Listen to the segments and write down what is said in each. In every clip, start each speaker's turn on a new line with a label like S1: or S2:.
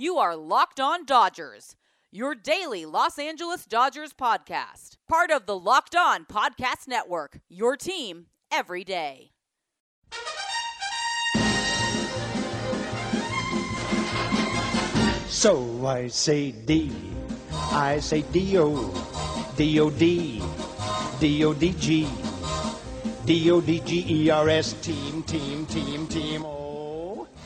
S1: You are Locked On Dodgers, your daily Los Angeles Dodgers podcast. Part of the Locked On Podcast Network, your team every day.
S2: So I say D, I say D-O, D-O-D, D-O-D-G, D-O-D-G-E-R-S, team, team, team, team, oh.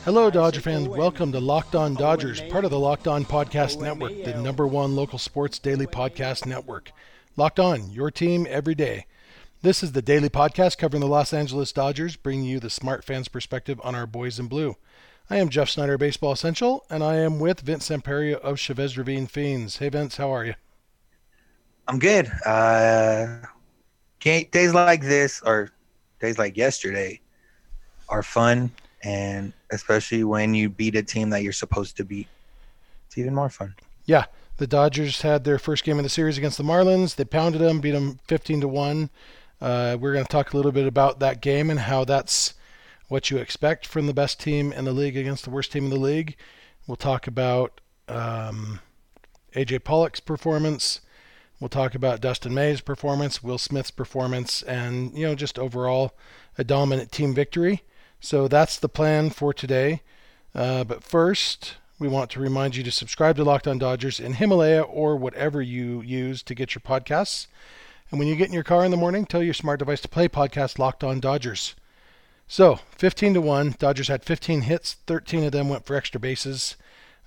S3: Hello, Dodger fans. Welcome to Locked On Dodgers, part of the Locked On Podcast Network, the number one local sports daily podcast network. Locked On, your team every day. This is the daily podcast covering the Los Angeles Dodgers, bringing you the smart fans' perspective on our boys in blue. I am Jeff Snyder, Baseball Essential, and I am with Vince Samperio of Chavez Ravine Fiends. Hey, Vince, how are you?
S4: I'm good. Uh, days like this or days like yesterday are fun, and especially when you beat a team that you're supposed to beat, it's even more fun.
S3: Yeah, the Dodgers had their first game of the series against the Marlins. They pounded them, beat them 15 to one. Uh, we're going to talk a little bit about that game and how that's what you expect from the best team in the league against the worst team in the league. We'll talk about um, AJ Pollock's performance. We'll talk about Dustin May's performance, Will Smith's performance, and you know just overall a dominant team victory. So that's the plan for today. Uh, but first, we want to remind you to subscribe to Locked On Dodgers in Himalaya or whatever you use to get your podcasts. And when you get in your car in the morning, tell your smart device to play podcast Locked On Dodgers. So, 15 to 1. Dodgers had 15 hits, 13 of them went for extra bases.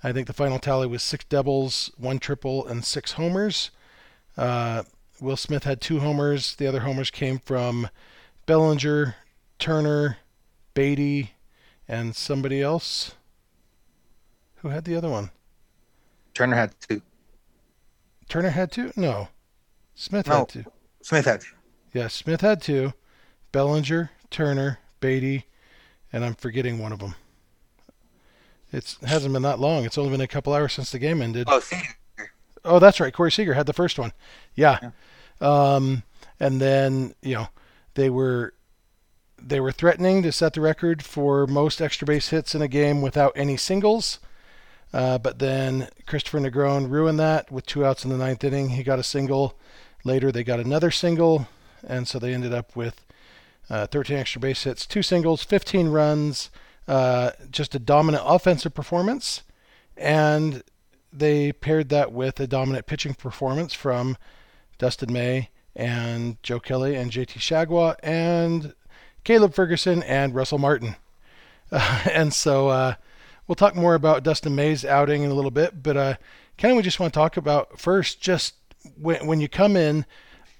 S3: I think the final tally was six doubles, one triple, and six homers. Uh, Will Smith had two homers. The other homers came from Bellinger, Turner, Beaty, and somebody else. Who had the other one?
S4: Turner had two.
S3: Turner had two? No. Smith
S4: No.
S3: had two.
S4: Smith had two.
S3: Yeah, Smith had two. Bellinger, Turner, Beaty, and I'm forgetting one of them. It hasn't been that long. It's only been a couple hours since the game ended.
S4: Oh, see,
S3: Oh, that's right. Corey Seager had the first one. Yeah. Um, and then you know they were they were threatening to set the record for most extra base hits in a game without any singles. Uh, but then Kristopher Negron ruined that with two outs in the ninth inning. He got a single. Later they got another single, and so they ended up with uh, 13 extra base hits, two singles, 15 runs, uh, just a dominant offensive performance, and they paired that with a dominant pitching performance from Dustin May and Joe Kelly and JT Chargois and Caleb Ferguson and Russell Martin. and so uh, we'll talk more about Dustin May's outing in a little bit, but uh, kind of we just want to talk about first just when, when you come in.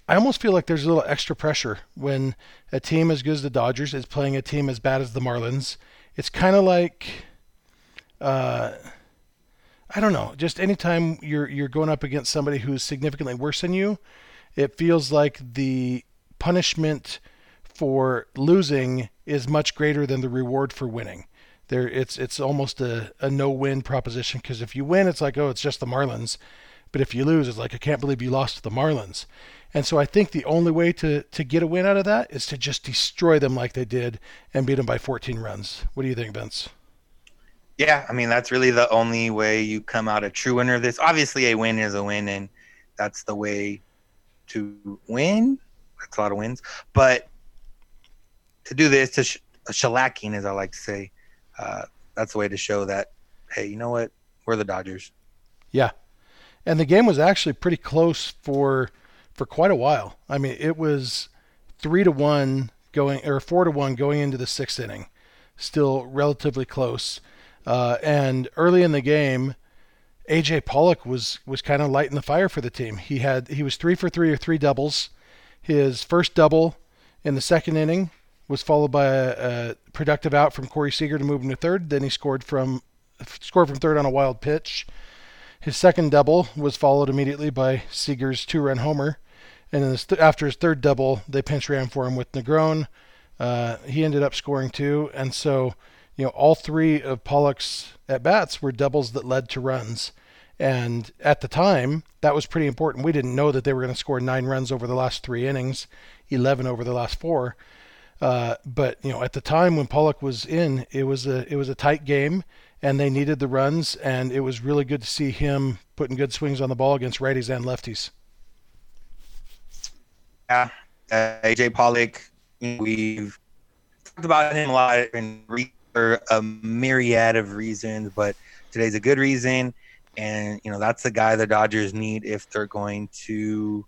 S3: I almost feel like there's a little extra pressure when a team as good as the Dodgers is playing a team as bad as the Marlins. It's kind of like, uh, I don't know, just anytime you're you're going up against somebody who's significantly worse than you, it feels like the punishment for losing is much greater than the reward for winning. There, it's it's almost a, a no-win proposition because if you win, it's like oh, it's just the Marlins, but if you lose, it's like I can't believe you lost to the Marlins. And so I think the only way to, to get a win out of that is to just destroy them like they did and beat them by 14 runs. What do you think, Vince?
S4: Yeah, I mean that's really the only way you come out a true winner of this. Obviously, a win is a win, and that's the way to win. That's a lot of wins, but to do this, to sh- shellacking, as I like to say, uh, that's the way to show that. Hey, you know what? We're the Dodgers.
S3: Yeah. And the game was actually pretty close for for quite a while. I mean, it was three to one going or four to one going into the sixth inning, still relatively close. Uh, and early in the game, AJ Pollock was was kind of lighting the fire for the team. He had he was three for three or three doubles. His first double in the second inning was followed by a, a productive out from Corey Seager to move him to third. Then he scored from scored from third on a wild pitch. His second double was followed immediately by Seager's two-run homer, and then th- after his third double, they pinch ran for him with Negron. Uh, he ended up scoring two, and so you know all three of Pollock's at bats were doubles that led to runs. And at the time, that was pretty important. We didn't know that they were going to score nine runs over the last three innings, 11 over the last four. Uh, but you know, at the time when Pollock was in, it was a it was a tight game, and they needed the runs, and it was really good to see him putting good swings on the ball against righties and lefties.
S4: Yeah, uh, AJ Pollock, we've talked about him a lot and for a myriad of reasons, but today's a good reason. And, you know, that's the guy the Dodgers need if they're going to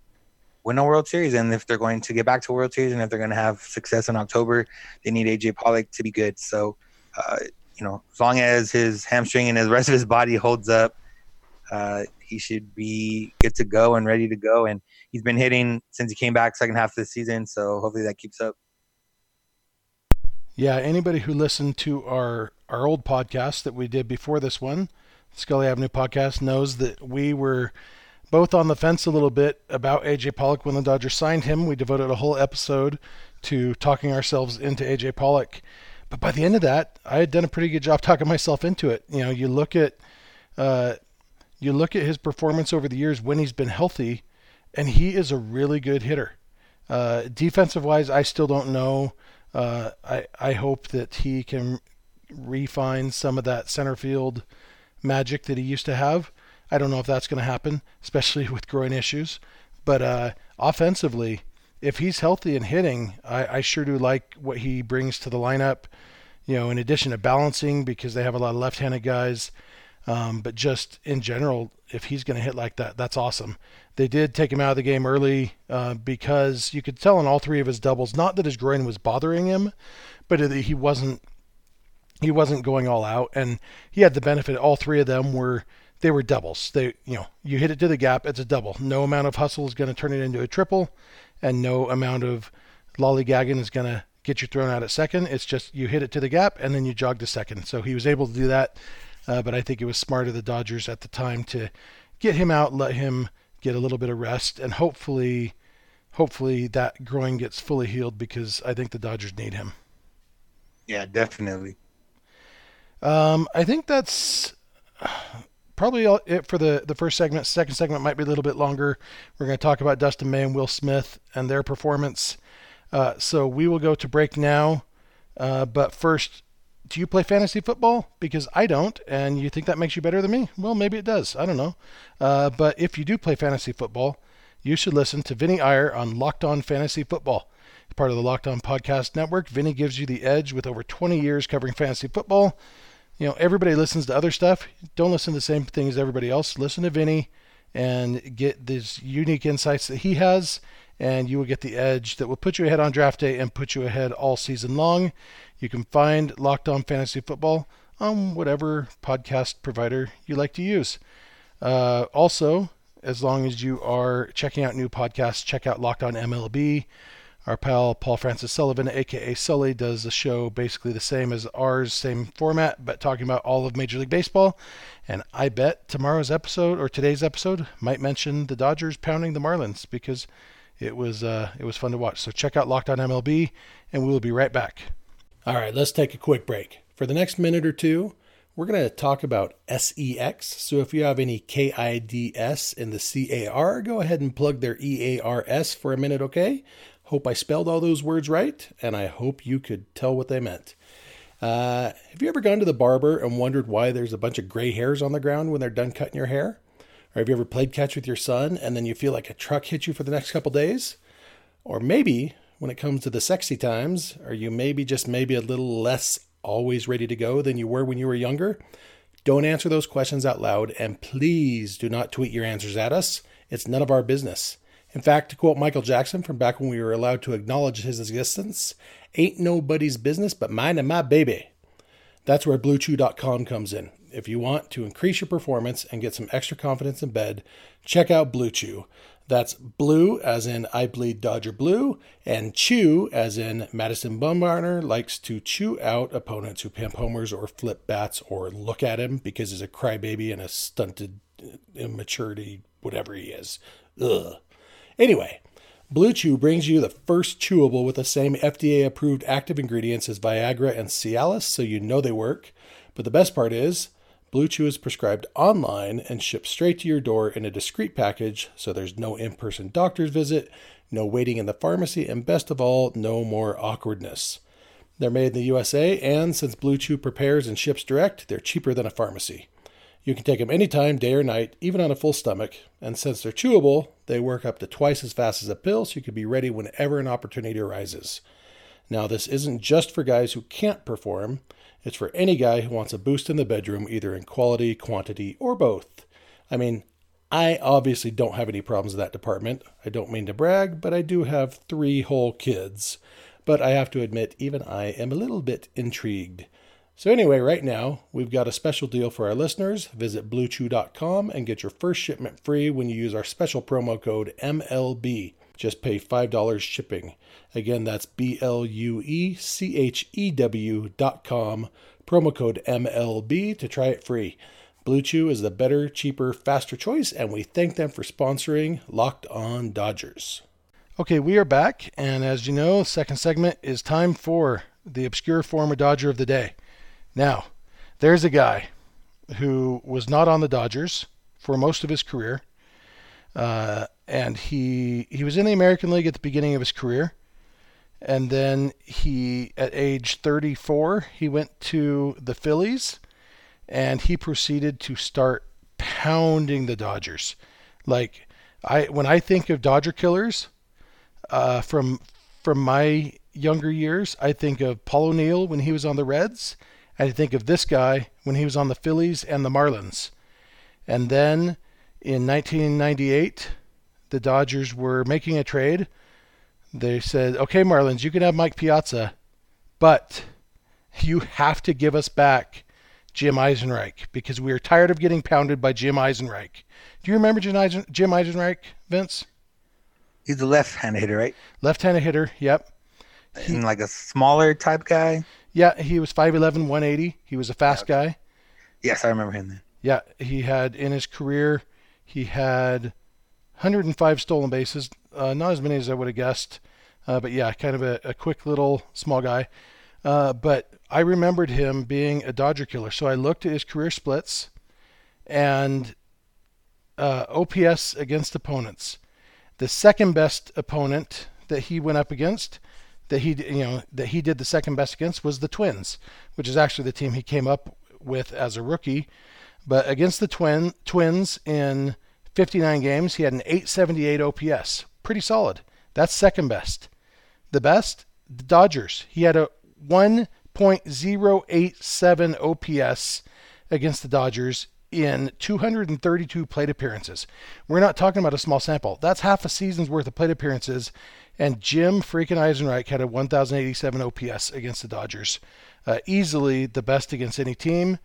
S4: win a World Series and if they're going to get back to World Series and if they're going to have success in October, they need AJ Pollock to be good. So, uh, you know, as long as his hamstring and the rest of his body holds up, uh, he should be good to go and ready to go. And he's been hitting since he came back second half of the season. So hopefully that keeps up.
S3: Yeah, anybody who listened to our our old podcast that we did before this one, Scully Avenue podcast, knows that we were both on the fence a little bit about AJ Pollock when the Dodgers signed him. We devoted a whole episode to talking ourselves into AJ Pollock. But by the end of that, I had done a pretty good job talking myself into it. You know, you look at uh, you look at his performance over the years when he's been healthy, and he is a really good hitter. Uh, defensive wise, I still don't know uh, I I hope that he can refine some of that center field magic that he used to have. I don't know if that's going to happen, especially with groin issues. But uh, offensively, if he's healthy and hitting, I, I sure do like what he brings to the lineup. You know, in addition to balancing, because they have a lot of left-handed guys. Um, but just in general, if he's going to hit like that, that's awesome. They did take him out of the game early uh, because you could tell in all three of his doubles, not that his groin was bothering him, but he wasn't he wasn't going all out, and he had the benefit. All three of them were they were doubles. They you know you hit it to the gap, it's a double. No amount of hustle is going to turn it into a triple, and no amount of lollygagging is going to get you thrown out at second. It's just you hit it to the gap and then you jog to second. So he was able to do that. Uh, but I think it was smart of the Dodgers at the time to get him out, let him get a little bit of rest, and hopefully, hopefully that groin gets fully healed because I think the Dodgers need him.
S4: Yeah, definitely.
S3: Um, I think that's probably all, it for the, the first segment. Second segment might be a little bit longer. We're going to talk about Dustin May and Will Smith and their performance. Uh, so we will go to break now. Uh, but first, do you play fantasy football? Because I don't, and you think that makes you better than me? Well, maybe it does. I don't know. Uh, but if you do play fantasy football, you should listen to Vinny Iyer on Locked On Fantasy Football. Part of the Locked On Podcast Network, Vinny gives you the edge with over 20 years covering fantasy football. You know, everybody listens to other stuff. Don't listen to the same thing as everybody else. Listen to Vinny and get these unique insights that he has, and you will get the edge that will put you ahead on draft day and put you ahead all season long. You can find Locked On Fantasy Football on whatever podcast provider you like to use. Uh, also, as long as you are checking out new podcasts, check out Locked On MLB. Our pal Paul Francis Sullivan, aka Sully, does a show basically the same as ours, same format, but talking about all of Major League Baseball. And I bet tomorrow's episode or today's episode might mention the Dodgers pounding the Marlins because it was uh, it was fun to watch. So check out Locked On MLB, and we will be right back. All right, let's take a quick break. For the next minute or two, we're going to talk about SEX. So if you have any KIDS in the CAR, go ahead and plug their EARS for a minute, okay? Hope I spelled all those words right, and I hope you could tell what they meant. Uh, have you ever gone to the barber and wondered why there's a bunch of gray hairs on the ground when they're done cutting your hair? Or have you ever played catch with your son and then you feel like a truck hit you for the next couple days? Or maybe when it comes to the sexy times? Are you maybe just maybe a little less always ready to go than you were when you were younger? Don't answer those questions out loud, and please do not tweet your answers at us. It's none of our business. In fact, to quote Michael Jackson from back when we were allowed to acknowledge his existence, ain't nobody's business but mine and my baby. That's where BlueChew.com comes in. If you want to increase your performance and get some extra confidence in bed, check out Blue Chew. That's blue as in I bleed Dodger blue, and chew as in Madison Bumgarner likes to chew out opponents who pimp homers or flip bats or look at him because he's a crybaby and a stunted uh, immaturity, whatever he is. Ugh. Anyway, Blue Chew brings you the first chewable with the same FDA approved active ingredients as Viagra and Cialis, so you know they work. But the best part is, Blue Chew is prescribed online and shipped straight to your door in a discreet package, so there's no in person doctor's visit, no waiting in the pharmacy, and best of all, no more awkwardness.
S5: They're made in the USA, and since Blue Chew prepares and ships direct, they're cheaper than a pharmacy. You can take them anytime, day or night, even on a full stomach, and since they're chewable, they work up to twice as fast as a pill, so you can be ready whenever an opportunity arises. Now, this isn't just for guys who can't perform, it's for any guy who wants a boost in the bedroom, either in quality, quantity, or both. I mean, I obviously don't have any problems in that department. I don't mean to brag, but I do have three whole kids. But I have to admit, even I am a little bit intrigued. So, anyway, right now, we've got a special deal for our listeners. Visit bluechew.com and get your first shipment free when you use our special promo code MLB. Just pay $5 shipping. Again, that's B L U E C H E W dot com, promo code MLB to try it free. Blue Chew is the better, cheaper, faster choice, and we thank them for sponsoring Locked On Dodgers.
S3: Okay, we are back, and as you know, second segment is time for the obscure former Dodger of the day. Now, there's a guy who was not on the Dodgers for most of his career, uh, and he he was in the American League at the beginning of his career, and then he, at age 34, he went to the Phillies and he proceeded to start pounding the Dodgers. Like I when I think of Dodger killers uh, from from my younger years, I think of Paul O'Neill when he was on the Reds. I think of this guy when he was on the Phillies and the Marlins. And then in 1998, the Dodgers were making a trade. They said, "Okay, Marlins, you can have Mike Piazza, but you have to give us back Jim Eisenreich because we are tired of getting pounded by Jim Eisenreich. Do you remember Jim, Eisen, Jim Eisenreich, Vince?
S4: He's a left-handed hitter, right?
S3: Left-handed hitter. Yep.
S4: And like a smaller type guy.
S3: Yeah, he was 5'11", 180. He was a fast yeah, guy.
S4: Yes, I remember him then.
S3: Yeah, he had in his career he had 105 stolen bases. Uh, not as many as I would have guessed, uh, but yeah, kind of a, a quick little small guy. Uh, but I remembered him being a Dodger killer. So I looked at his career splits and uh, OPS against opponents. The second best opponent that he went up against, that he you know that he did the second best against, was the Twins, which is actually the team he came up with as a rookie. But against the twin Twins in 59 games, he had an 878 OPS, pretty solid. That's second best. The best, the Dodgers. He had a 1.087 OPS against the Dodgers in 232 plate appearances. We're not talking about a small sample. That's half a season's worth of plate appearances. And Jim freaking Eisenreich had a 1,087 OPS against the Dodgers. Uh, easily the best against any team.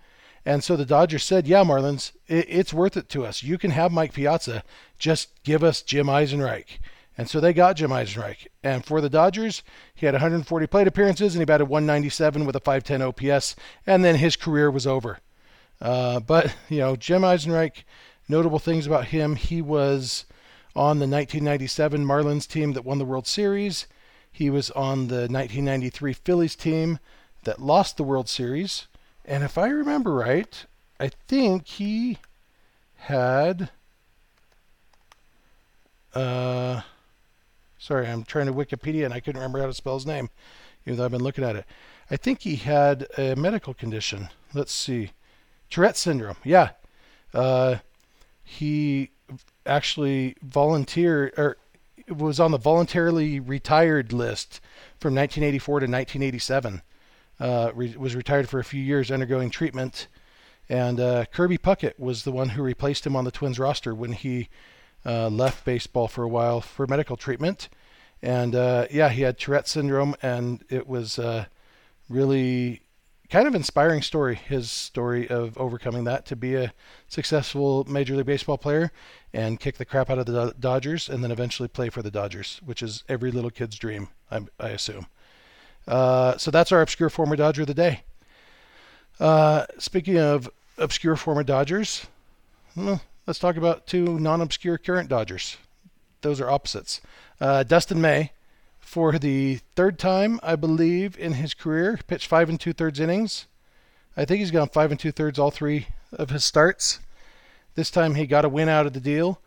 S3: And so the Dodgers said, Yeah, Marlins, it, it's worth it to us. You can have Mike Piazza. Just give us Jim Eisenreich. And so they got Jim Eisenreich. And for the Dodgers, he had 140 plate appearances and he batted 197 with a 510 OPS. And then his career was over. Uh, but, you know, Jim Eisenreich, notable things about him, he was on the 1997 Marlins team that won the World Series. He was on the 1993 Phillies team that lost the World Series. And if I remember right, I think he had. Uh, Sorry, I'm trying to Wikipedia and I couldn't remember how to spell his name, even though I've been looking at it. I think he had a medical condition. Let's see. Tourette syndrome. Yeah. Uh, he actually volunteered or was on the voluntarily retired list from 1984 to 1987. Uh, re- was retired for a few years undergoing treatment. And uh, Kirby Puckett was the one who replaced him on the Twins roster when he uh, left baseball for a while for medical treatment. And uh, yeah, he had Tourette syndrome, and it was uh, really kind of inspiring story. His story of overcoming that to be a successful Major League Baseball player and kick the crap out of the Dodgers, and then eventually play for the Dodgers, which is every little kid's dream, I, I assume. Uh, so that's our obscure former Dodger of the day. Uh, speaking of obscure former Dodgers, Let's talk about two non obscure current Dodgers. Those are opposites. Uh, Dustin May, for the third time, I believe, in his career, pitched five and two thirds innings. I think he's gone five and two thirds all three of his starts. This time he got a win out of the deal.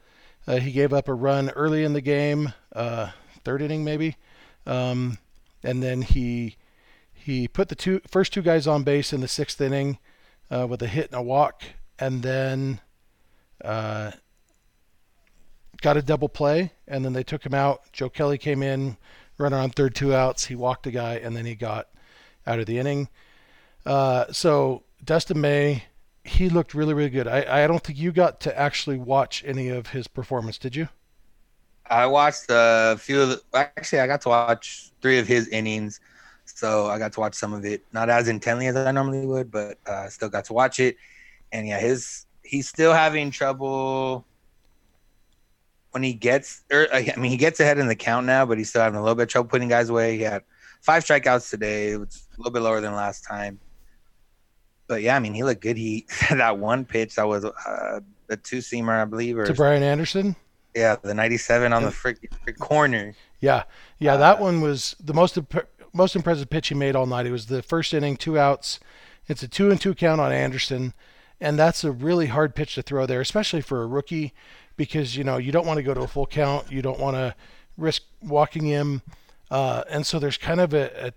S3: Uh, he gave up a run early in the game, uh, third inning maybe, um, and then he He put the two first two guys on base in the sixth inning uh, with a hit and a walk, and then uh, got a double play, and then they took him out. Joe Kelly came in, runner on third, two outs. He walked a guy, and then he got out of the inning. Uh, so Dustin May, he looked really, really good. I, I don't think you got to actually watch any of his performance, did you?
S4: I watched a few of the, actually I got to watch three of his innings. So I got to watch some of it, not as intently as I normally would, but uh, still got to watch it. And yeah, his he's still having trouble when he gets. Or, er, I mean, he gets ahead in the count now, but he's still having a little bit of trouble putting guys away. He had five strikeouts today, which is a little bit lower than last time. But yeah, I mean, he looked good. He that one pitch that was uh, a two seamer, I believe, or
S3: to Brian Anderson.
S4: Yeah, the 97 on the frick corner.
S3: Yeah, yeah, that uh, one was the most imp- most impressive pitch he made all night. It was the first inning, two outs. It's a two and two count on Anderson, and that's a really hard pitch to throw there, especially for a rookie, because you know you don't want to go to a full count, you don't want to risk walking him, uh, and so there's kind of a, a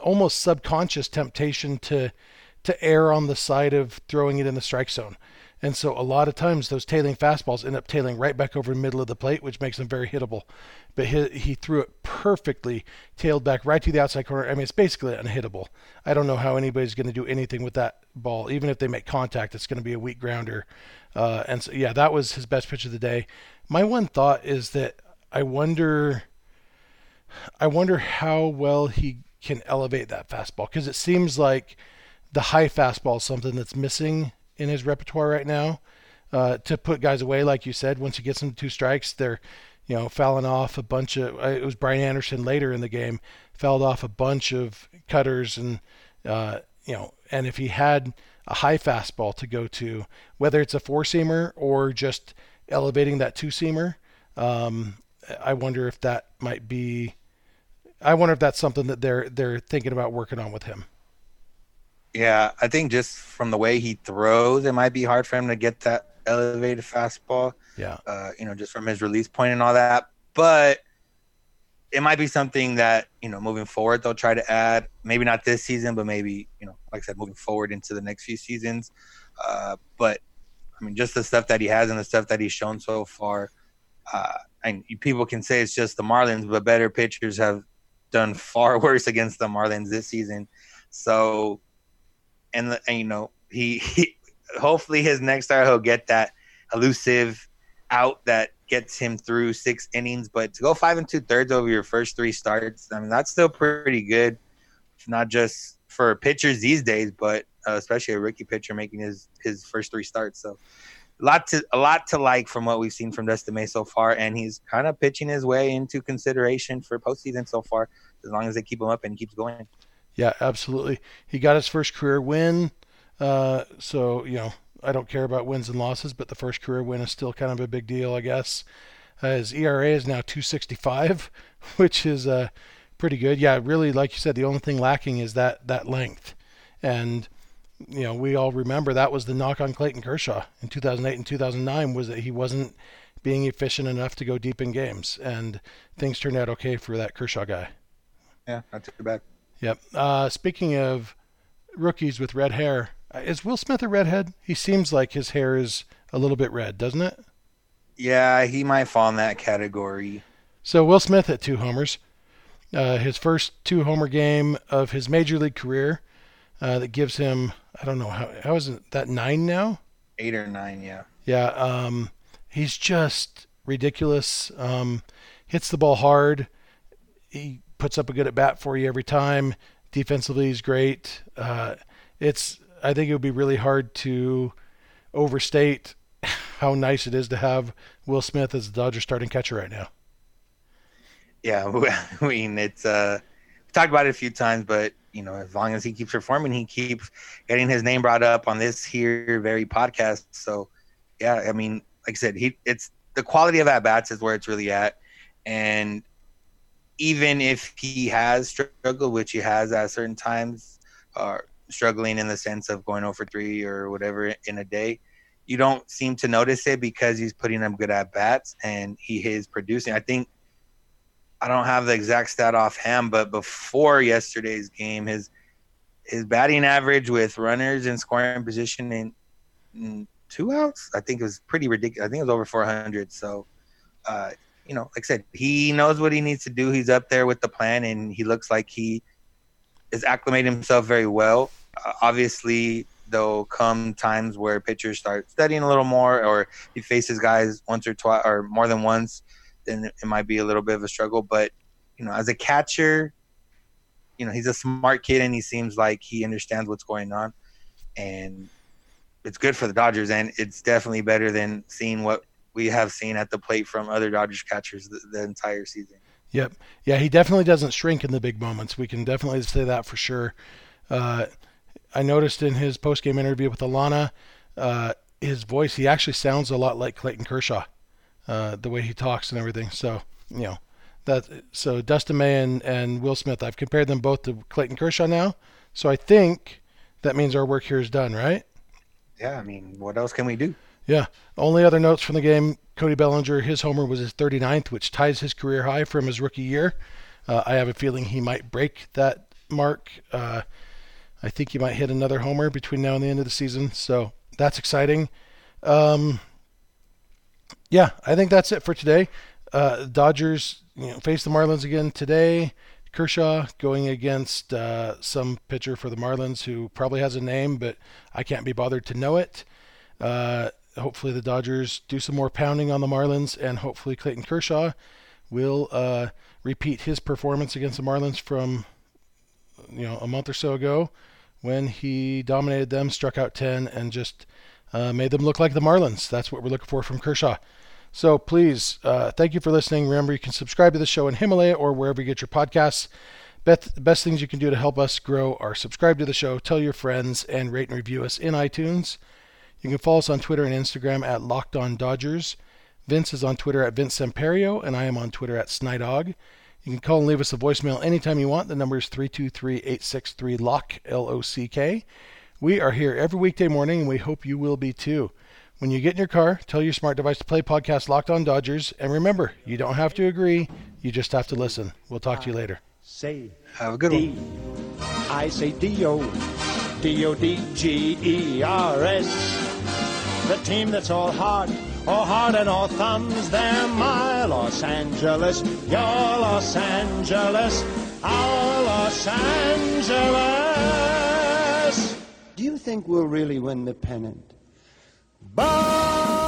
S3: almost subconscious temptation to to err on the side of throwing it in the strike zone. And so a lot of times those tailing fastballs end up tailing right back over the middle of the plate, which makes them very hittable. But he, he threw it perfectly, tailed back right to the outside corner. I mean, it's basically unhittable. I don't know how anybody's going to do anything with that ball. Even if they make contact, it's going to be a weak grounder. Uh, and so, yeah, that was his best pitch of the day. My one thought is that I wonder, I wonder how well he can elevate that fastball because it seems like the high fastball is something that's missing in his repertoire right now uh, to put guys away. Like you said, once he gets them two strikes, they're you know fouling off a bunch of. Uh, it was Brian Anderson later in the game fouled off a bunch of cutters and uh, you know, and if he had a high fastball to go to, whether it's a four seamer or just elevating that two seamer, um, I wonder if that might be. I wonder if that's something that they're they're thinking about working on with him.
S4: Yeah, I think just from the way he throws, it might be hard for him to get that elevated fastball.
S3: Yeah.
S4: Uh, you know, just from his release point and all that. But it might be something that, you know, moving forward they'll try to add. Maybe not this season, but maybe, you know, like I said, moving forward into the next few seasons. Uh, but I mean, just the stuff that he has and the stuff that he's shown so far. Uh, and people can say it's just the Marlins, but better pitchers have done far worse against the Marlins this season. So and, and you know he, he hopefully his next start he'll get that elusive out that gets him through six innings. But to go five and two thirds over your first three starts, I mean that's still pretty good. Not just for pitchers these days, but uh, especially a rookie pitcher making his his first three starts. So a lot to a lot to like from what we've seen from Dustin May so far, and he's kind of pitching his way into consideration for postseason so far, as long as they keep him up and keeps going.
S3: Yeah, absolutely. He got his first career win. Uh, so, you know, I don't care about wins and losses, but the first career win is still kind of a big deal, I guess. Uh, his ERA is now 265, which is uh, pretty good. Yeah, really, like you said, the only thing lacking is that, that length. And, you know, we all remember that was the knock on Clayton Kershaw in 2008 and 2009 was that he wasn't being efficient enough to go deep in games. And things turned out okay for that Kershaw guy.
S4: Yeah, not too bad.
S3: Yep. Uh, speaking of rookies with red hair, uh, is Will Smith a redhead? He seems like his hair is a little bit red, doesn't it?
S4: Yeah, he might fall in that category.
S3: So Will Smith at two homers, uh, his first two homer game of his major league career. Uh, that gives him I don't know how how is it that nine now?
S4: Eight or nine, yeah.
S3: Yeah. Um, he's just ridiculous. Um, hits the ball hard. He puts up a good at bat for you every time. Defensively, he's great. Uh, it's I think it would be really hard to overstate how nice it is to have Will Smith as the Dodgers starting catcher right now.
S4: Yeah, I mean it's uh, we talked about it a few times, but you know, as long as he keeps performing, he keeps getting his name brought up on this here very podcast. So, yeah, I mean, like I said, he it's the quality of at bats is where it's really at, and even if he has struggled, which he has at certain times, uh, struggling in the sense of going over three or whatever in a day, you don't seem to notice it because he's putting up good at bats and he is producing. I think I don't have the exact stat off offhand, but before yesterday's game, his his batting average with runners in scoring position in, in two outs, I think it was pretty ridiculous. I think it was over 400. So, uh, you know, like I said, he knows what he needs to do. He's up there with the plan, and he looks like he is acclimating himself very well. Uh, obviously, there'll come times where pitchers start studying a little more, or he faces guys once or twice, or more than once. Then it might be a little bit of a struggle. But you know, as a catcher, you know, he's a smart kid, and he seems like he understands what's going on, and it's good for the Dodgers, and it's definitely better than seeing what we have seen at the plate from other Dodgers catchers the, the entire season.
S3: Yep. Yeah, he definitely doesn't shrink in the big moments. We can definitely say that for sure. Uh, I noticed in his post-game interview with Alanna, uh, his voice, he actually sounds a lot like Clayton Kershaw, uh, the way he talks and everything. So, you know, that so Dustin May and, and Will Smith, I've compared them both to Clayton Kershaw now. So I think that means our work here is done, right?
S4: Yeah, I mean, what else can we do?
S3: Yeah. Only other notes from the game Cody Bellinger, his homer was his 39th, which ties his career high from his rookie year. Uh, I have a feeling he might break that mark. Uh, I think he might hit another homer between now and the end of the season. So that's exciting. Um, yeah, I think that's it for today. Uh, Dodgers you know, face the Marlins again today. Kershaw going against uh, some pitcher for the Marlins who probably has a name, but I can't be bothered to know it. Uh, hopefully, the Dodgers do some more pounding on the Marlins, and hopefully, Clayton Kershaw will uh, repeat his performance against the Marlins from you know a month or so ago when he dominated them, struck out 10, and just uh, made them look like the Marlins. That's what we're looking for from Kershaw. So please, uh, thank you for listening. Remember, you can subscribe to the show in Himalaya or wherever you get your podcasts. Best, best things you can do to help us grow are subscribe to the show, tell your friends, and rate and review us in iTunes. You can follow us on Twitter and Instagram at Locked On Dodgers. Vince is on Twitter at Vince Semperio, and I am on Twitter at Snydog. You can call and leave us a voicemail anytime you want. The number is 323 863 LOCK, L O C K. We are here every weekday morning, and we hope you will be too. When you get in your car, tell your smart device to play podcast Locked On Dodgers. And remember, you don't have to agree, you just have to listen. We'll talk to you later.
S2: Say
S4: Have a good
S2: D.
S4: one.
S2: I say D-O. D-O-D-G-E-R-S. The team that's all heart, all heart and all thumbs. They're my Los Angeles, your Los Angeles, our Los Angeles. Do you think we'll really win the pennant? Bye.